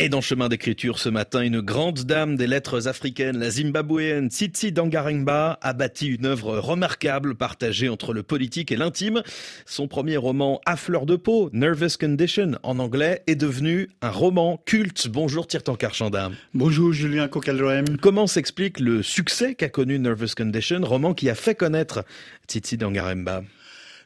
Et dans Chemin d'écriture ce matin, une grande dame des lettres africaines, la zimbabwéenne Tsitsi Dangaremba, a bâti une œuvre remarquable partagée entre le politique et l'intime. Son premier roman À fleur de peau, Nervous Condition en anglais, est devenu un roman culte. Bonjour Tirtan Karchanda. Bonjour Julien Coquelroem. Comment s'explique le succès qu'a connu Nervous Condition, roman qui a fait connaître Tsitsi Dangaremba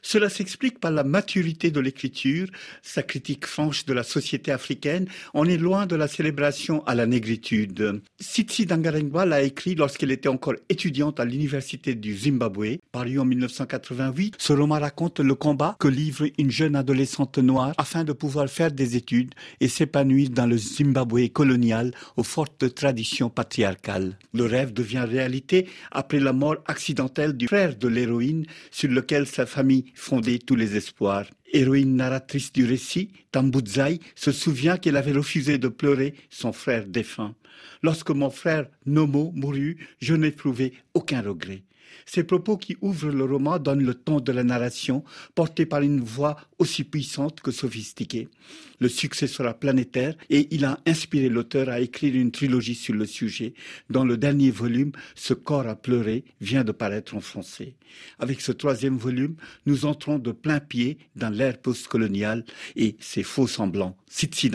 cela s'explique par la maturité de l'écriture, sa critique franche de la société africaine. On est loin de la célébration à la négritude. Sitsi Dangarengwa l'a écrit lorsqu'elle était encore étudiante à l'université du Zimbabwe, paru en 1988. Ce roman raconte le combat que livre une jeune adolescente noire afin de pouvoir faire des études et s'épanouir dans le Zimbabwe colonial aux fortes traditions patriarcales. Le rêve devient réalité après la mort accidentelle du frère de l'héroïne sur lequel sa famille fondé tous les espoirs. Héroïne narratrice du récit, Tambudzai se souvient qu'elle avait refusé de pleurer son frère défunt. Lorsque mon frère Nomo mourut, je n'éprouvais aucun regret. Ces propos qui ouvrent le roman donnent le ton de la narration, porté par une voix aussi puissante que sophistiquée. Le succès sera planétaire et il a inspiré l'auteur à écrire une trilogie sur le sujet, dont le dernier volume, Ce corps à pleurer, vient de paraître en français. Avec ce troisième volume, nous entrons de plein pied dans l'ère postcoloniale et ses faux semblants. Sitsi.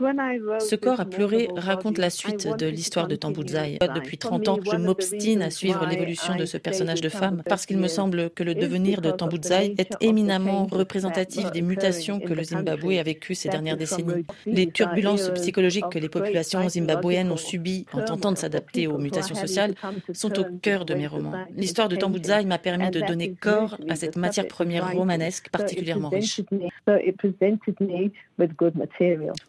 Ce corps à pleurer raconte la suite de l'histoire de Tambudzai. Depuis 30 ans, je m'obstine à suivre l'évolution de ce personnage de femme parce qu'il me semble que le devenir de Tambudzai est éminemment représentatif des mutations que le Zimbabwe a vécues ces dernières décennies. Les turbulences psychologiques que les populations zimbabwéennes ont subies en tentant de s'adapter aux mutations sociales sont au cœur de mes romans. L'histoire de Tambudzai m'a permis de donner corps à cette matière première romanesque particulièrement riche.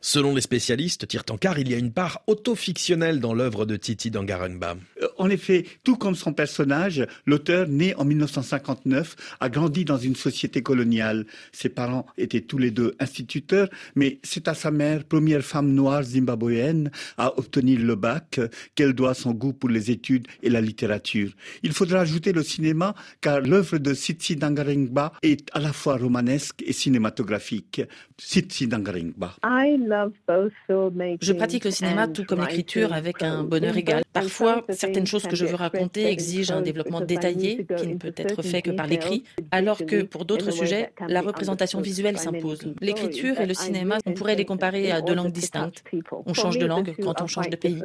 Selon les spécialistes en il y a une part autofictionnelle dans l'œuvre de Titi Dangarengba. Euh, en effet, tout comme son personnage, l'auteur, né en 1959, a grandi dans une société coloniale. Ses parents étaient tous les deux instituteurs, mais c'est à sa mère, première femme noire zimbabwéenne, à obtenir le bac, qu'elle doit son goût pour les études et la littérature. Il faudra ajouter le cinéma, car l'œuvre de Titi Dangarengba est à la fois romanesque et cinématographique. Titi Dangarengba. Je pratique le cinéma tout comme l'écriture avec un bonheur égal. Parfois, certaines choses que je veux raconter exigent un développement détaillé qui ne peut être fait que par l'écrit, alors que pour d'autres sujets, la représentation visuelle s'impose. L'écriture et le cinéma, on pourrait les comparer à deux langues distinctes. On change de langue quand on change de pays.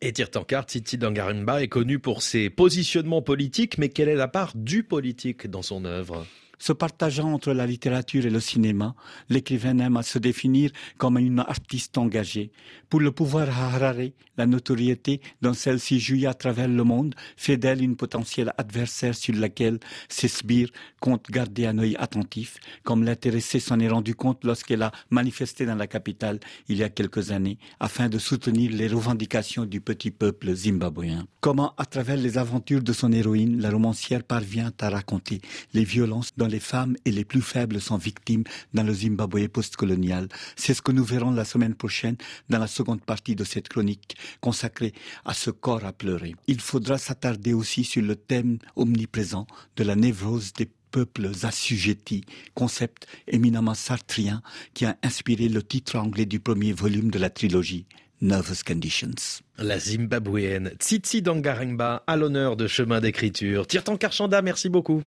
Et Tirtankar, Titi Dangarumba est connu pour ses positionnements politiques, mais quelle est la part du politique dans son œuvre se partageant entre la littérature et le cinéma, l'écrivain aime à se définir comme une artiste engagée. Pour le pouvoir Harare, la notoriété dont celle-ci jouit à travers le monde fait d'elle une potentielle adversaire sur laquelle ses sbires comptent garder un œil attentif, comme l'intéressé s'en est rendu compte lorsqu'elle a manifesté dans la capitale il y a quelques années, afin de soutenir les revendications du petit peuple zimbabwéen. Comment, à travers les aventures de son héroïne, la romancière parvient à raconter les violences les femmes et les plus faibles sont victimes dans le Zimbabwe postcolonial. C'est ce que nous verrons la semaine prochaine dans la seconde partie de cette chronique consacrée à ce corps à pleurer. Il faudra s'attarder aussi sur le thème omniprésent de la névrose des peuples assujettis, concept éminemment sartrien qui a inspiré le titre anglais du premier volume de la trilogie. Nervous Conditions. La Zimbabwéenne Tsitsi Dangarengba à l'honneur de chemin d'écriture. Tirtan Karchanda, merci beaucoup.